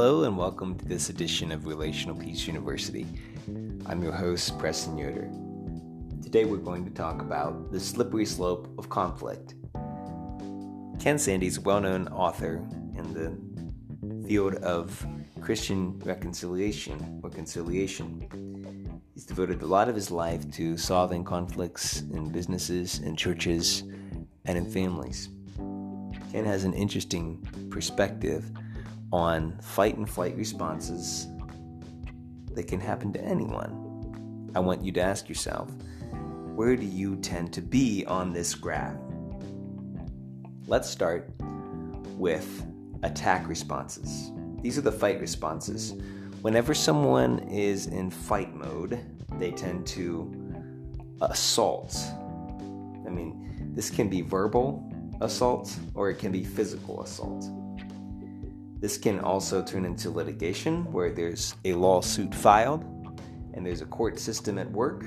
Hello, and welcome to this edition of Relational Peace University. I'm your host, Preston Yoder. Today, we're going to talk about the slippery slope of conflict. Ken Sande is a well known author in the field of Christian reconciliation or conciliation. He's devoted a lot of his life to solving conflicts in businesses, in churches, and in families. Ken has an interesting perspective on fight and flight responses that can happen to anyone. I want you to ask yourself where do you tend to be on this graph? Let's start with attack responses. These are the fight responses. Whenever someone is in fight mode, they tend to assault. I mean, this can be verbal assault or it can be physical assault. This can also turn into litigation where there's a lawsuit filed and there's a court system at work.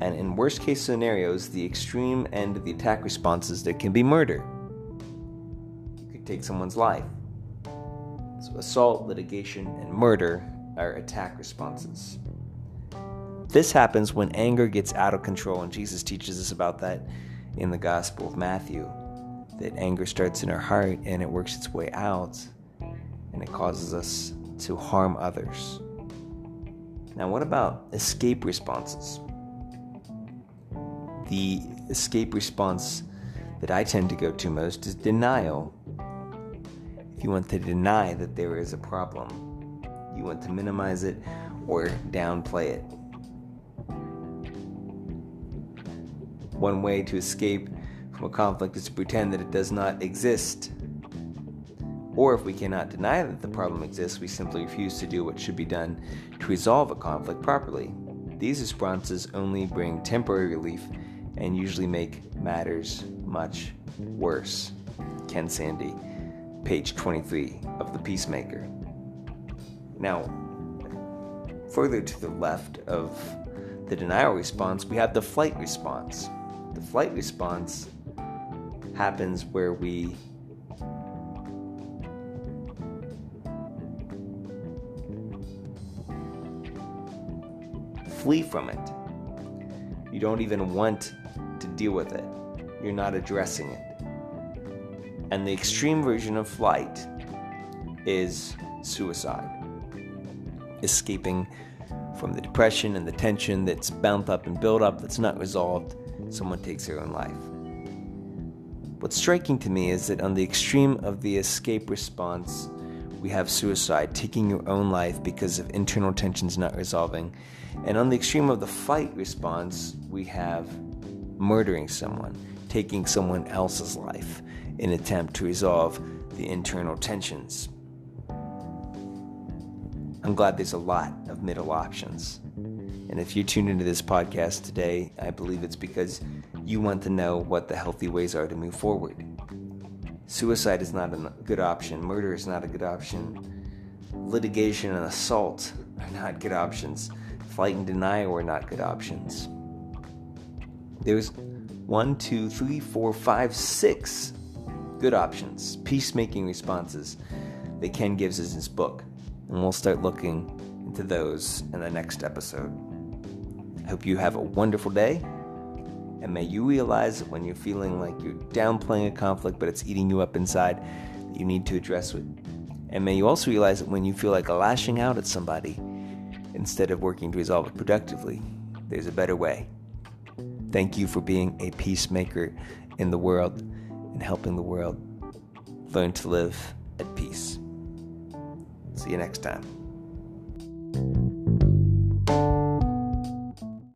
And in worst case scenarios, the extreme end of the attack responses, there can be murder. You could take someone's life. So, assault, litigation, and murder are attack responses. This happens when anger gets out of control, and Jesus teaches us about that in the Gospel of Matthew. That anger starts in our heart and it works its way out and it causes us to harm others. Now, what about escape responses? The escape response that I tend to go to most is denial. If you want to deny that there is a problem, you want to minimize it or downplay it. One way to escape from a conflict is to pretend that it does not exist. Or if we cannot deny that the problem exists, we simply refuse to do what should be done to resolve a conflict properly. These responses only bring temporary relief and usually make matters much worse. Ken Sande, page 23 of The Peacemaker. Now, further to the left of the denial response, we have the flight response. The flight response happens where we flee from it. You don't even want to deal with it. You're not addressing it. And the extreme version of flight is suicide. Escaping from the depression and the tension that's bound up and built up that's not resolved, someone takes their own life. What's striking to me is that on the extreme of the escape response, we have suicide, taking your own life because of internal tensions not resolving. And on the extreme of the fight response, we have murdering someone, taking someone else's life in attempt to resolve the internal tensions. I'm glad there's a lot of middle options. And if you tuned into this podcast today, I believe it's because you want to know what the healthy ways are to move forward. Suicide is not a good option. Murder is not a good option. Litigation and assault are not good options. Flight and denial are not good options. There's one, two, three, four, five, six good options, peacemaking responses that Ken gives us in his book. And we'll start looking into those in the next episode. I hope you have a wonderful day. And may you realize when you're feeling like you're downplaying a conflict, but it's eating you up inside, that you need to address it. And may you also realize that when you feel like lashing out at somebody, instead of working to resolve it productively, there's a better way. Thank you for being a peacemaker in the world and helping the world learn to live at peace. See you next time.